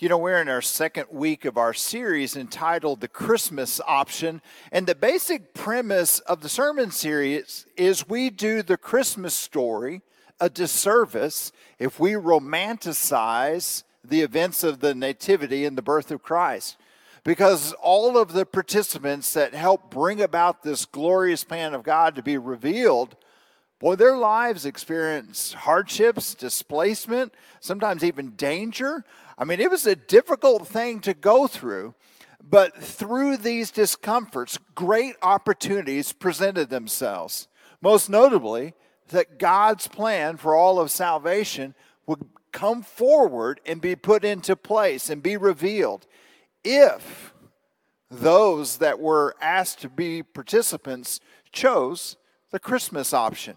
You know, we're in our second week of our series entitled The Christmas Option. And the basic premise of the sermon series is we do the Christmas story a disservice if we romanticize the events of the Nativity and the birth of Christ. Because all of the participants that help bring about this glorious plan of God to be revealed Boy, their lives experience hardships, displacement, sometimes even danger. I mean, it was a difficult thing to go through, but through these discomforts, great opportunities presented themselves. Most notably, that God's plan for all of salvation would come forward and be put into place and be revealed if those that were asked to be participants chose the Christmas option.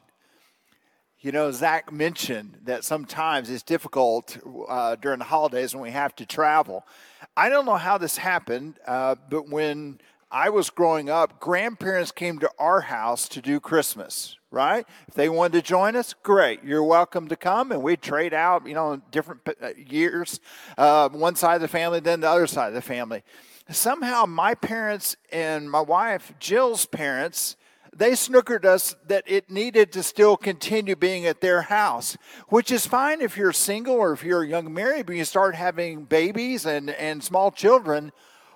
You know, Zach mentioned that sometimes it's difficult uh, during the holidays when we have to travel. I don't know how this happened, uh, but when I was growing up, grandparents came to our house to do Christmas, right? If they wanted to join us, great. You're welcome to come, and we'd trade out, you know, different uh, years, uh, one side of the family, then the other side of the family. Somehow, my parents and my wife, Jill's parents, they snookered us that it needed to still continue being at their house, which is fine if you're single or if you're young married, but you start having babies and, and small children,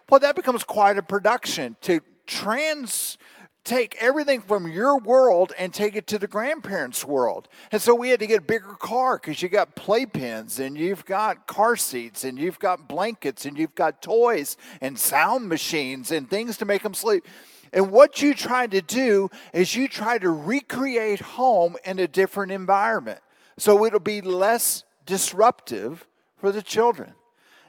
well, that becomes quite a production to trans take everything from your world and take it to the grandparents' world. And so we had to get a bigger car because you got playpens and you've got car seats and you've got blankets and you've got toys and sound machines and things to make them sleep. And what you try to do is you try to recreate home in a different environment. So it'll be less disruptive for the children.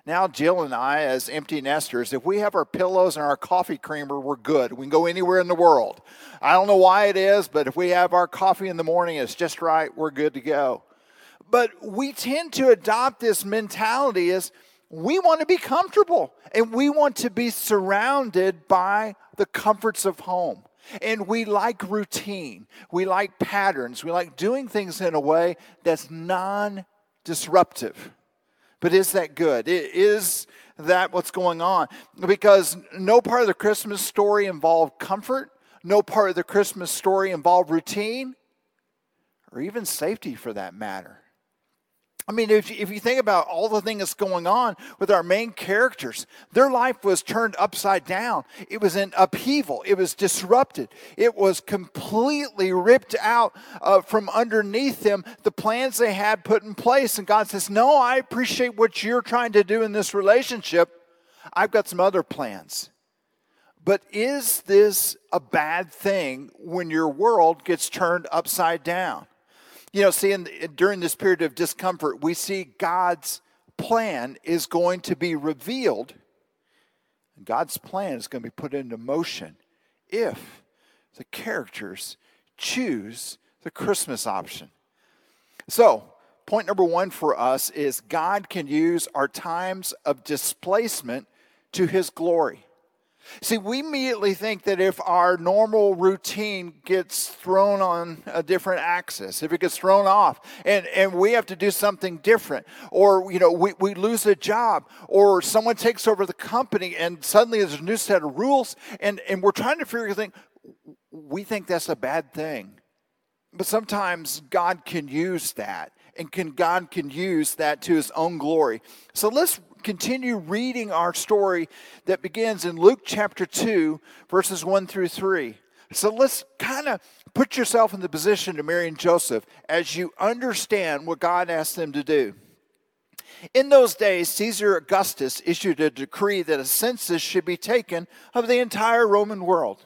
Now, Jill and I, as empty nesters, if we have our pillows and our coffee creamer, we're good. We can go anywhere in the world. I don't know why it is, but if we have our coffee in the morning, it's just right, we're good to go. But we tend to adopt this mentality as we want to be comfortable and we want to be surrounded by the comforts of home. And we like routine, we like patterns, we like doing things in a way that's non disruptive. But is that good? Is that what's going on? Because no part of the Christmas story involved comfort, no part of the Christmas story involved routine, or even safety for that matter. I mean, if, if you think about all the things going on with our main characters, their life was turned upside down. It was in upheaval. It was disrupted. It was completely ripped out uh, from underneath them, the plans they had put in place. And God says, No, I appreciate what you're trying to do in this relationship. I've got some other plans. But is this a bad thing when your world gets turned upside down? You know, seeing during this period of discomfort, we see God's plan is going to be revealed. God's plan is going to be put into motion if the characters choose the Christmas option. So, point number one for us is God can use our times of displacement to his glory. See, we immediately think that if our normal routine gets thrown on a different axis, if it gets thrown off, and, and we have to do something different, or you know, we, we lose a job, or someone takes over the company and suddenly there's a new set of rules, and, and we're trying to figure out, we think that's a bad thing. But sometimes God can use that, and can God can use that to his own glory. So let's continue reading our story that begins in Luke chapter 2, verses 1 through 3. So let's kind of put yourself in the position of Mary and Joseph as you understand what God asked them to do. In those days, Caesar Augustus issued a decree that a census should be taken of the entire Roman world.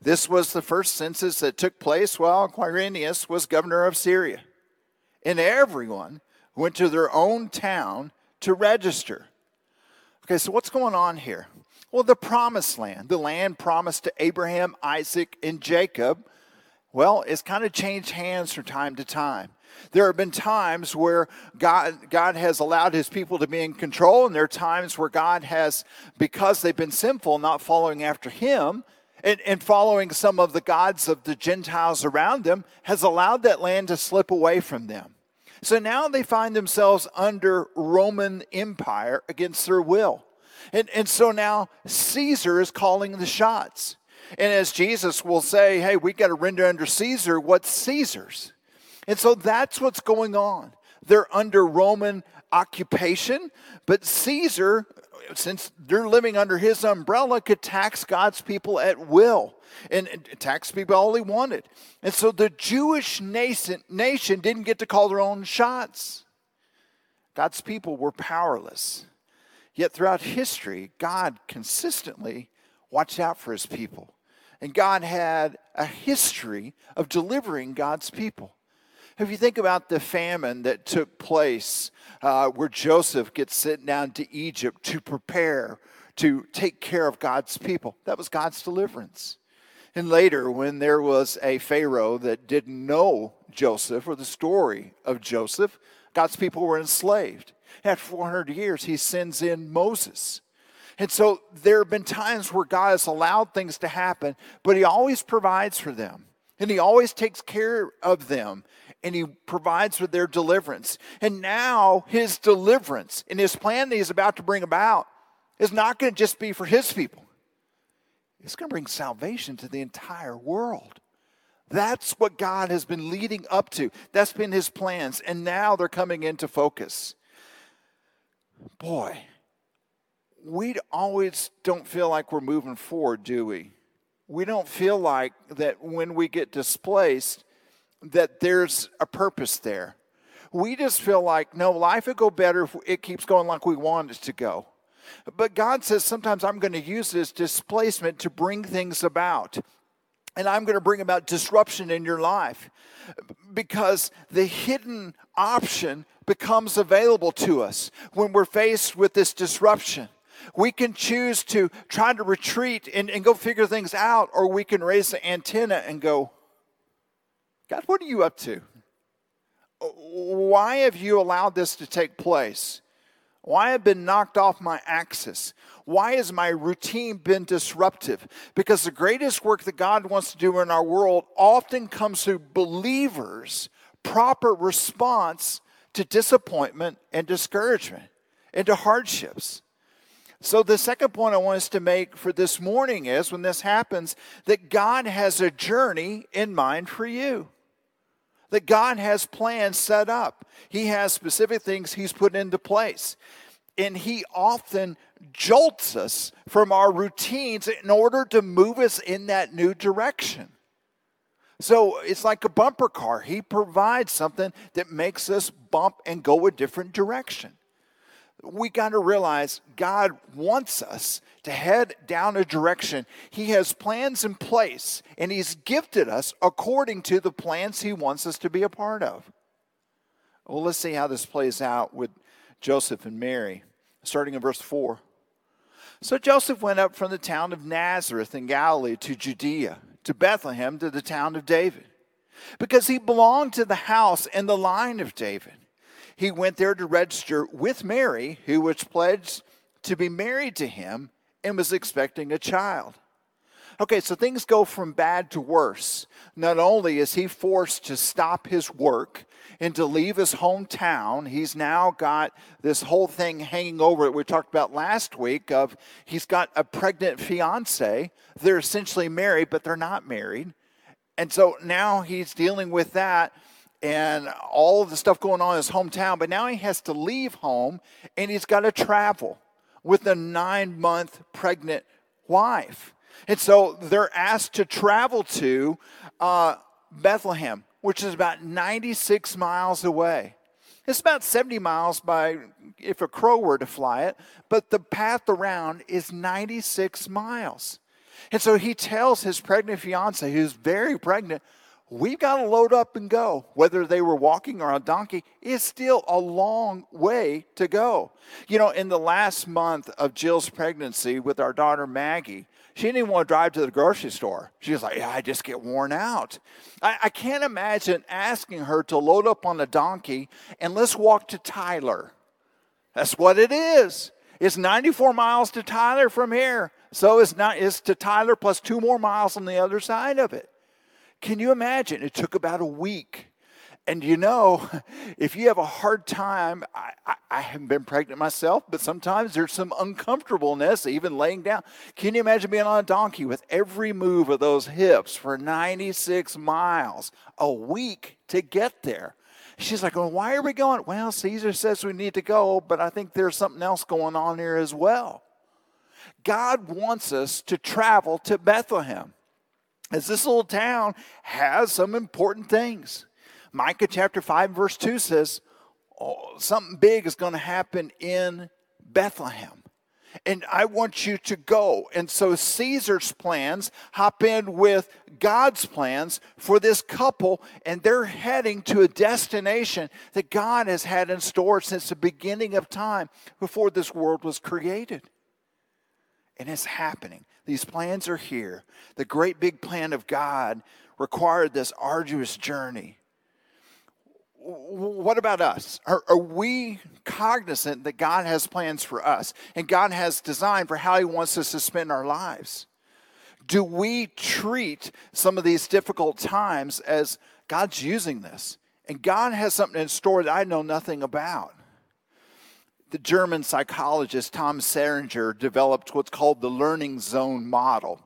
This was the first census that took place while Quirinius was governor of Syria. And everyone went to their own town to register. Okay, so what's going on here? Well, the promised land, the land promised to Abraham, Isaac, and Jacob, well, it's kind of changed hands from time to time. There have been times where God, God has allowed his people to be in control, and there are times where God has, because they've been sinful, not following after him, and, and following some of the gods of the Gentiles around them, has allowed that land to slip away from them. So now they find themselves under Roman Empire against their will. And, and so now Caesar is calling the shots. And as Jesus will say, hey, we got to render under Caesar what's Caesar's. And so that's what's going on. They're under Roman occupation, but Caesar, since they're living under his umbrella, could tax God's people at will and, tax people all he wanted. And so the Jewish nation, nation didn't get to call their own shots. God's people were powerless. Yet throughout history, God consistently watched out for his people. And God had a history of delivering God's people. If you think about the famine that took place uh, where Joseph gets sent down to Egypt to prepare to take care of God's people, that was God's deliverance. And later, when there was a Pharaoh that didn't know Joseph or the story of Joseph, God's people were enslaved. After 400 years, he sends in Moses. And so there have been times where God has allowed things to happen, but he always provides for them. And he always takes care of them and he provides for their deliverance. And now his deliverance and his plan that he's about to bring about is not going to just be for his people, it's going to bring salvation to the entire world. That's what God has been leading up to. That's been his plans. And now they're coming into focus. Boy, we always don't feel like we're moving forward, do we? We don't feel like that when we get displaced, that there's a purpose there. We just feel like, no, life would go better if it keeps going like we want it to go. But God says sometimes I'm going to use this displacement to bring things about. And I'm going to bring about disruption in your life because the hidden option becomes available to us when we're faced with this disruption. We can choose to try to retreat and, and go figure things out, or we can raise the antenna and go, God, what are you up to? Why have you allowed this to take place? Why have I been knocked off my axis? Why has my routine been disruptive? Because the greatest work that God wants to do in our world often comes through believers' proper response to disappointment and discouragement and to hardships. So, the second point I want us to make for this morning is when this happens, that God has a journey in mind for you that God has plans set up. He has specific things He's put into place. And He often jolts us from our routines in order to move us in that new direction. So it's like a bumper car. He provides something that makes us bump and go a different direction we got to realize God wants us to head down a direction. He has plans in place, and He's gifted us according to the plans He wants us to be a part of. Well, let's see how this plays out with Joseph and Mary, starting in verse 4. So Joseph went up from the town of Nazareth in Galilee to Judea, to Bethlehem, to the town of David, because he belonged to the house and the line of David he went there to register with Mary, who was pledged to be married to him and was expecting a child. Okay, so things go from bad to worse. Not only is he forced to stop his work and to leave his hometown, he's now got this whole thing hanging over it we talked about last week of he's got a pregnant fiance. They're essentially married, but they're not married. And so now he's dealing with that and all of the stuff going on in his hometown, but now he has to leave home and he's got to travel with a nine month pregnant wife. And so they're asked to travel to uh, Bethlehem, which is about 96 miles away. It's about 70 miles by if a crow were to fly it, but the path around is 96 miles. And so he tells his pregnant fiance, who's very pregnant, we've got to load up and go. Whether they were walking or on a donkey, is still a long way to go. You know, in the last month of Jill's pregnancy with our daughter Maggie, she didn't even want to drive to the grocery store. She was like, yeah, I just get worn out. I, I can't imagine asking her to load up on a donkey and let's walk to Tyler. That's what it is. It's 94 miles to Tyler from here. So it's not it's to Tyler plus two more miles on the other side of it. Can you imagine? It took about a week. And you know, if you have a hard time, I, I, I, haven't been pregnant myself, but sometimes there's some uncomfortableness even laying down. Can you imagine being on a donkey with every move of those hips for 96 miles a week to get there? She's like, well, why are we going? Well, Caesar says we need to go, but I think there's something else going on here as well. God wants us to travel to Bethlehem, as this little town has some important things. Micah chapter 5, verse 2 says, oh, something big is going to happen in Bethlehem. And I want you to go. And so Caesar's plans hop in with God's plans for this couple, and they're heading to a destination that God has had in store since the beginning of time before this world was created. And it's happening. These plans are here. The great big plan of God required this arduous journey what about us? Are, are, we cognizant that God has plans for us and God has design for how He wants us to spend our lives? Do we treat some of these difficult times as God's using this and God has something in store that I know nothing about? The German psychologist Tom Senninger developed what's called the learning zone model.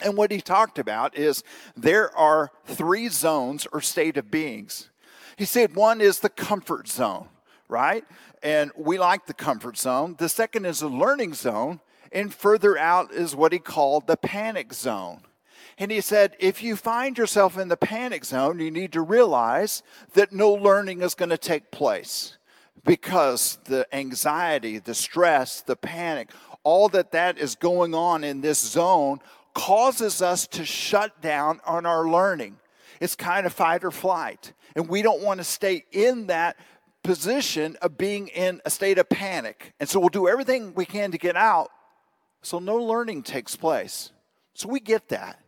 And what he talked about is there are three zones or state of beings he said one is the comfort zone, right? And we like the comfort zone. The second is the learning zone. And further out is what he called the panic zone. And he said, if you find yourself in the panic zone, you need to realize that no learning is going to take place because the anxiety, the stress, the panic, all that that is going on in this zone causes us to shut down on our learning. It's kind of fight or flight. And we don't want to stay in that position of being in a state of panic. And so we'll do everything we can to get out so no learning takes place. So we get that.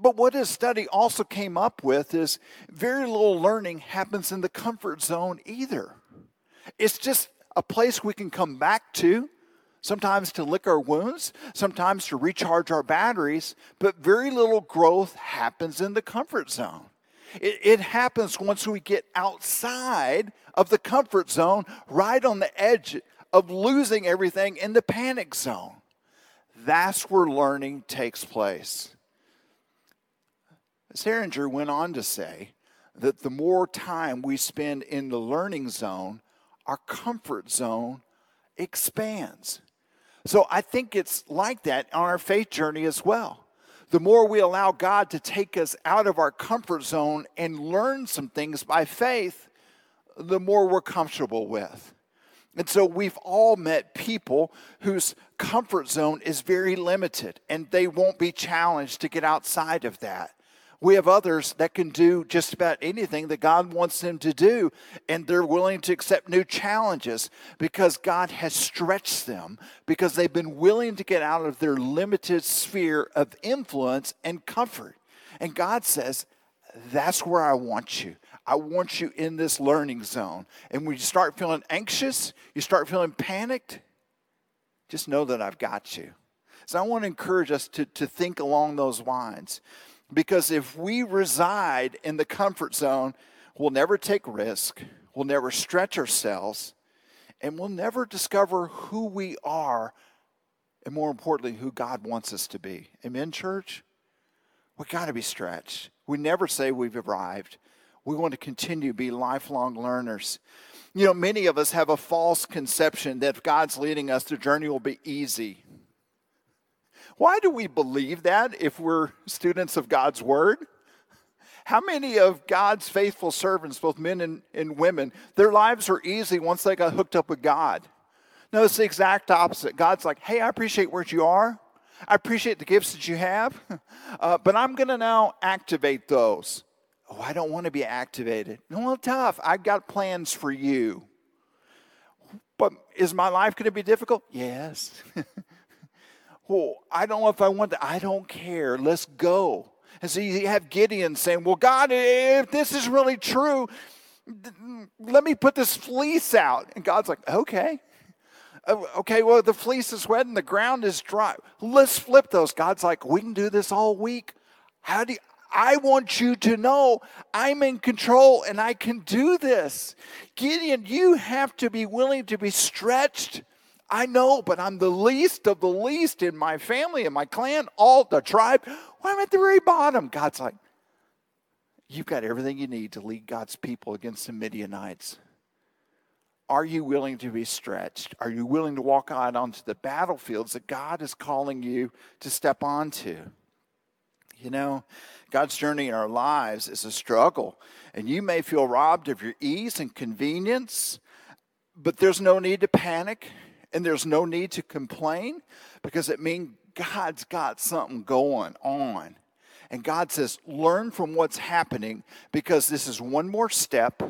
But what his study also came up with is very little learning happens in the comfort zone either. It's just a place we can come back to, sometimes to lick our wounds, sometimes to recharge our batteries, but very little growth happens in the comfort zone. It, it happens once we get outside of the comfort zone, right on the edge of losing everything in the panic zone. That's where learning takes place. Senninger went on to say that the more time we spend in the learning zone, our comfort zone expands. So I think it's like that on our faith journey as well the more we allow God to take us out of our comfort zone and learn some things by faith, the more we're comfortable with. And so we've all met people whose comfort zone is very limited and they won't be challenged to get outside of that. We have others that can do just about anything that God wants them to do, and they're willing to accept new challenges because God has stretched them, because they've been willing to get out of their limited sphere of influence and comfort. And God says, That's where I want you. I want you in this learning zone. And when you start feeling anxious, you start feeling panicked, just know that I've got you. So I want to encourage us to, to think along those lines. Because if we reside in the comfort zone, we'll never take risk, we'll never stretch ourselves, and we'll never discover who we are, and more importantly, who God wants us to be. Amen, church? We got to be stretched. We never say we've arrived. We want to continue to be lifelong learners. You know, many of us have a false conception that if God's leading us, the journey will be easy. Why do we believe that if we're students of God's Word? How many of God's faithful servants, both men and, and women, their lives are easy once they got hooked up with God? No, it's the exact opposite. God's like, hey, I appreciate where you are. I appreciate the gifts that you have, uh, but I'm going to now activate those. Oh, I don't want to be activated. No, well tough. I've got plans for you. But is my life going to be difficult? Yes. well, I don't know if I want to. I don't care. Let's go. And so you have Gideon saying, Well, God, if this is really true, let me put this fleece out. And God's like, Okay. Oh, okay, well, the fleece is wet and the ground is dry. Let's flip those. God's like, We can do this all week. How do you, I want you to know I'm in control and I can do this. Gideon, you have to be willing to be stretched. I know, but I'm the least of the least in my family, in my clan, all the tribe. Well, I'm at the very bottom. God's like, You've got everything you need to lead God's people against the Midianites. Are you willing to be stretched? Are you willing to walk out onto the battlefields that God is calling you to step onto? You know, God's journey in our lives is a struggle, and you may feel robbed of your ease and convenience, but there's no need to panic and there's no need to complain because it means God's got something going on. And God says, learn from what's happening because this is one more step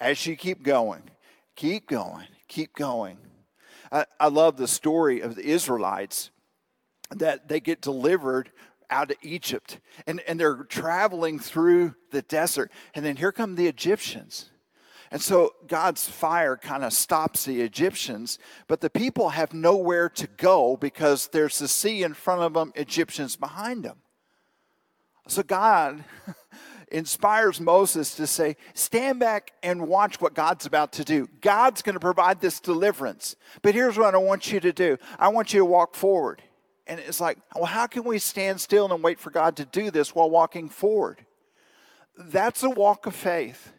as you keep going. Keep going, keep going. I, I love the story of the Israelites that they get delivered out of Egypt and, and they're traveling through the desert. And then here come the Egyptians. And so God's fire kind of stops the Egyptians, but the people have nowhere to go because there's the sea in front of them, Egyptians behind them. So God inspires Moses to say, Stand back and watch what God's about to do. God's going to provide this deliverance. But here's what I want you to do I want you to walk forward. And it's like, well, how can we stand still and wait for God to do this while walking forward? That's a walk of faith,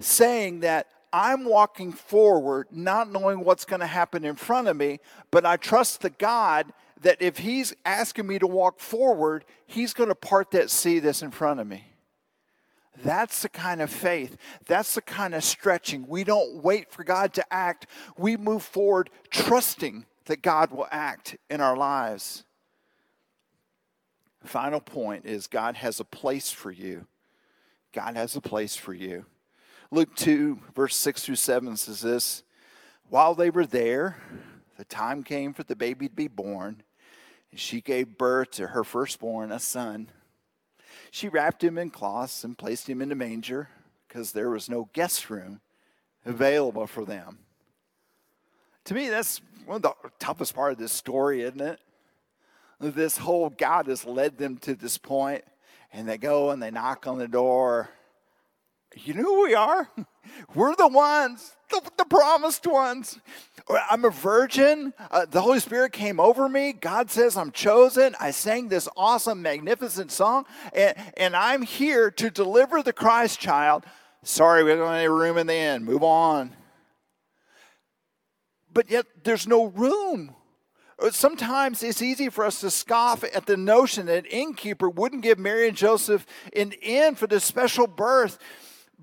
saying that I'm walking forward, not knowing what's going to happen in front of me, but I trust the God that if He's asking me to walk forward, He's going to part that sea that's in front of me. That's the kind of faith. That's the kind of stretching. We don't wait for God to act. We move forward trusting that God will act in our lives. Final point is God has a place for you. God has a place for you. Luke 2, verse 6 through 7 says this While they were there, the time came for the baby to be born, and she gave birth to her firstborn, a son. She wrapped him in cloths and placed him in a manger because there was no guest room available for them. To me, that's one of the toughest part of this story, isn't it? This whole God has led them to this point, and they go and they knock on the door. You know who we are? We're the ones, the, the promised ones. I'm a virgin. Uh, the Holy Spirit came over me. God says I'm chosen. I sang this awesome, magnificent song, and, and I'm here to deliver the Christ child. Sorry, we don't have any room in the inn. Move on. But yet, there's no room. Uh, sometimes it's easy for us to scoff at the notion that an innkeeper wouldn't give Mary and Joseph an inn for this special birth.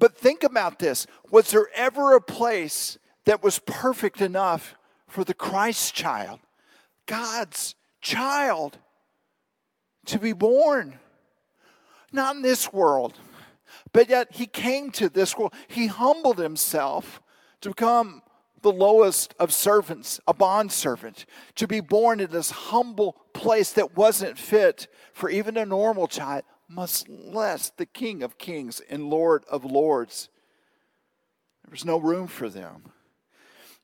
But think about this was there ever a place that was perfect enough for the Christ child, God's child, to be born? Not in this world, but yet he came to this world. He humbled himself to become the lowest of servants, a bondservant, to be born in this humble place that wasn't fit for even a normal child, much less the King of Kings and Lord of Lords. There was no room for them.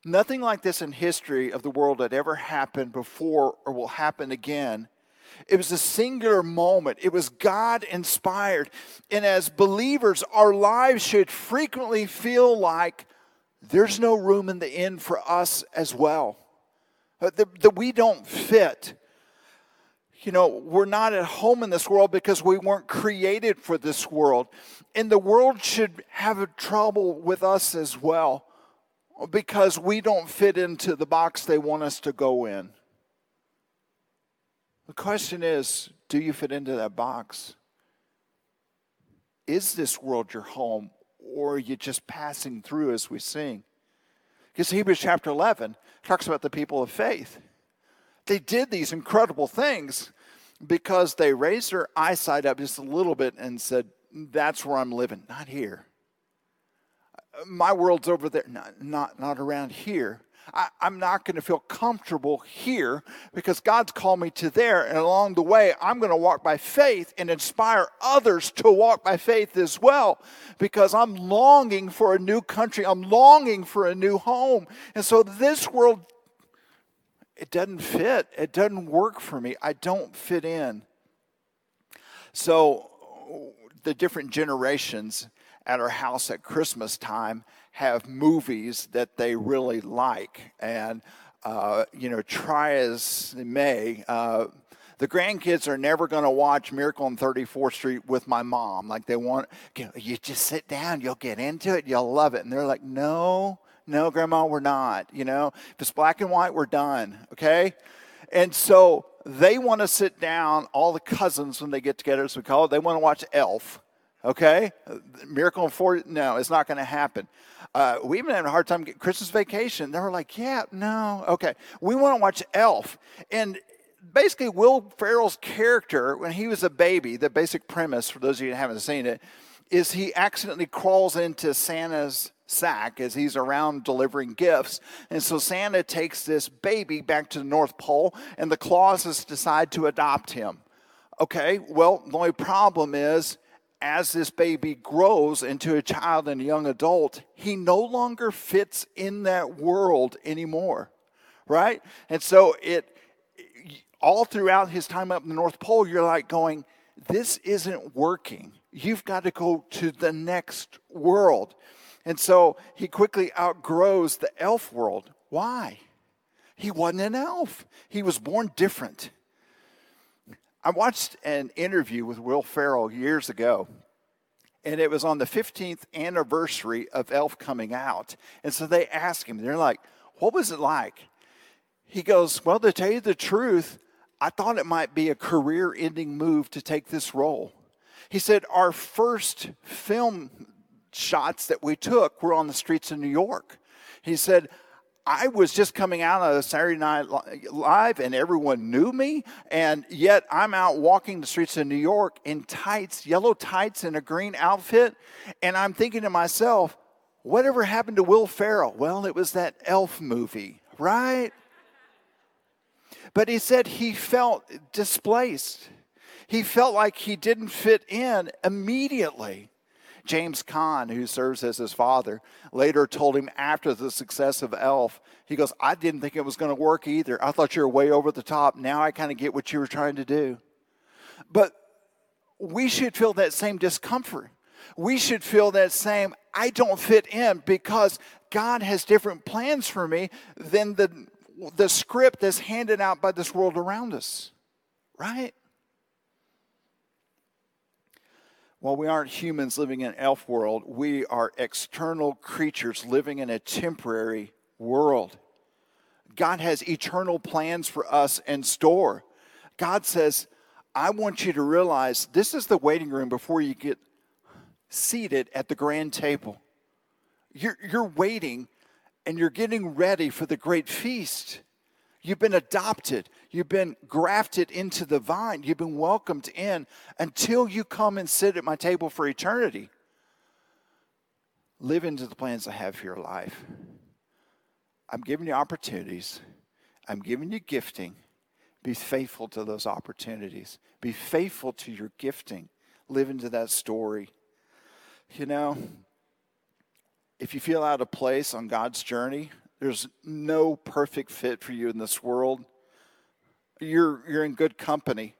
Nothing like this in history of the world had ever happened before or will happen again. It was a singular moment. It was God inspired. And as believers, our lives should frequently feel like there's no room in the inn for us as well, that, that we don't fit you know, we're not at home in this world because we weren't created for this world. And the world should have trouble with us as well because we don't fit into the box they want us to go in. The question is do you fit into that box? Is this world your home or are you just passing through as we sing? Because Hebrews chapter 11 talks about the people of faith. They did these incredible things because they raised their eyesight up just a little bit and said, That's where I'm living, not here. My world's over there, not, not, not around here. I, am not going to feel comfortable here because God's called me to there. And along the way, I'm going to walk by faith and inspire others to walk by faith as well because I'm longing for a new country. I'm longing for a new home. And so this world, it doesn't fit. It doesn't work for me. I don't fit in. So the different generations at our house at Christmas time have movies that they really like. And, uh, you know, try as they may, uh, the grandkids are never going to watch Miracle on 34th Street with my mom. Like they want, you, you just sit down, you'll get into it, you'll love it. And they're like, no, no, Grandma, we're not. You know, if it's black and white, we're done. Okay? And so they want to sit down, all the cousins, when they get together, as we call it, they want to watch Elf. Okay? Miracle on 4, no, it's not going to happen. Uh, we even had a hard time getting Christmas vacation. They were like, yeah, no, okay. We want to watch Elf. And basically, Will Ferrell's character, when he was a baby, the basic premise, for those of you who haven't seen it, is he accidentally crawls into Santa's sack as he's around delivering gifts. And so Santa takes this baby back to the North Pole, and the Clauses decide to adopt him. Okay, well, the only problem is as this baby grows into a child and a young adult, he no longer fits in that world anymore, right? And so it, all throughout his time up in the North Pole, you're like going, this isn't working. You've got to go to the next world. And so he quickly outgrows the elf world. Why? He wasn't an elf, he was born different. I watched an interview with Will Ferrell years ago, and it was on the 15th anniversary of Elf coming out. And so they asked him, they're like, What was it like? He goes, Well, to tell you the truth, I thought it might be a career ending move to take this role. He said, Our first film shots that we took were on the streets of New York. He said, I was just coming out of Saturday Night Live and everyone knew me, and yet I'm out walking the streets of New York in tights, yellow tights, and a green outfit, and I'm thinking to myself, whatever happened to Will Ferrell? Well, it was that elf movie, right? But he said he felt displaced. He felt like he didn't fit in immediately. James Caan, who serves as his father, later told him after the success of Elf, he goes, I didn't think it was going to work either. I thought you were way over the top. Now I kind of get what you were trying to do. But we should feel that same discomfort. We should feel that same, I don't fit in because God has different plans for me than the, the script that's handed out by this world around us, right? While we aren't humans living in elf world, we are external creatures living in a temporary world. God has eternal plans for us in store. God says, I want you to realize this is the waiting room before you get seated at the grand table. You're, you're waiting and you're getting ready for the great feast. You've been adopted. You've been grafted into the vine. You've been welcomed in until you come and sit at my table for eternity. Live into the plans I have for your life. I'm giving you opportunities, I'm giving you gifting. Be faithful to those opportunities, be faithful to your gifting. Live into that story. You know, if you feel out of place on God's journey, there's no perfect fit for you in this world. You're, you're in good company.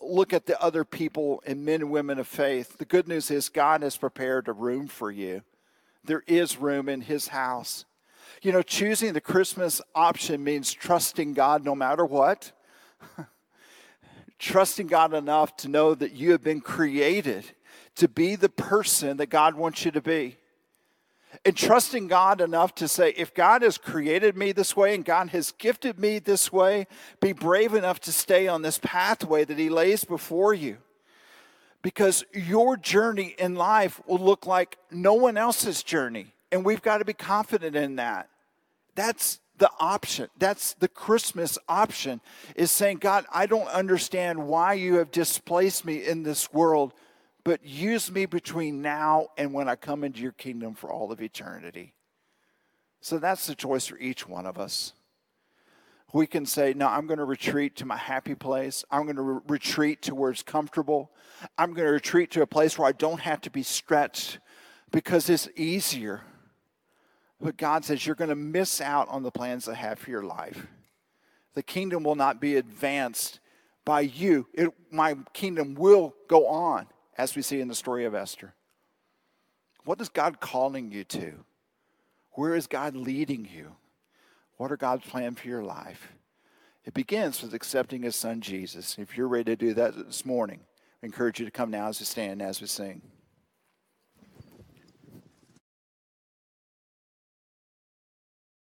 Look at the other people and men and women of faith. The good news is God has prepared a room for you. There is room in His house. You know, choosing the Christmas option means trusting God no matter what. trusting God enough to know that you have been created to be the person that God wants you to be and trusting God enough to say, if God has created me this way and God has gifted me this way, be brave enough to stay on this pathway that He lays before you. Because your journey in life will look like no one else's journey. And we've got to be confident in that. That's the option. That's the Christmas option is saying, God, I don't understand why you have displaced me in this world but use me between now and when I come into your kingdom for all of eternity. So that's the choice for each one of us. We can say, No, I'm going to retreat to my happy place. I'm going to re- retreat to where it's comfortable. I'm going to retreat to a place where I don't have to be stretched because it's easier. But God says, You're going to miss out on the plans I have for your life. The kingdom will not be advanced by you, it, my kingdom will go on as we see in the story of Esther? What is God calling you to? Where is God leading you? What are God's plans for your life? It begins with accepting his son Jesus. If you're ready to do that this morning, I encourage you to come now as we stand, as we sing.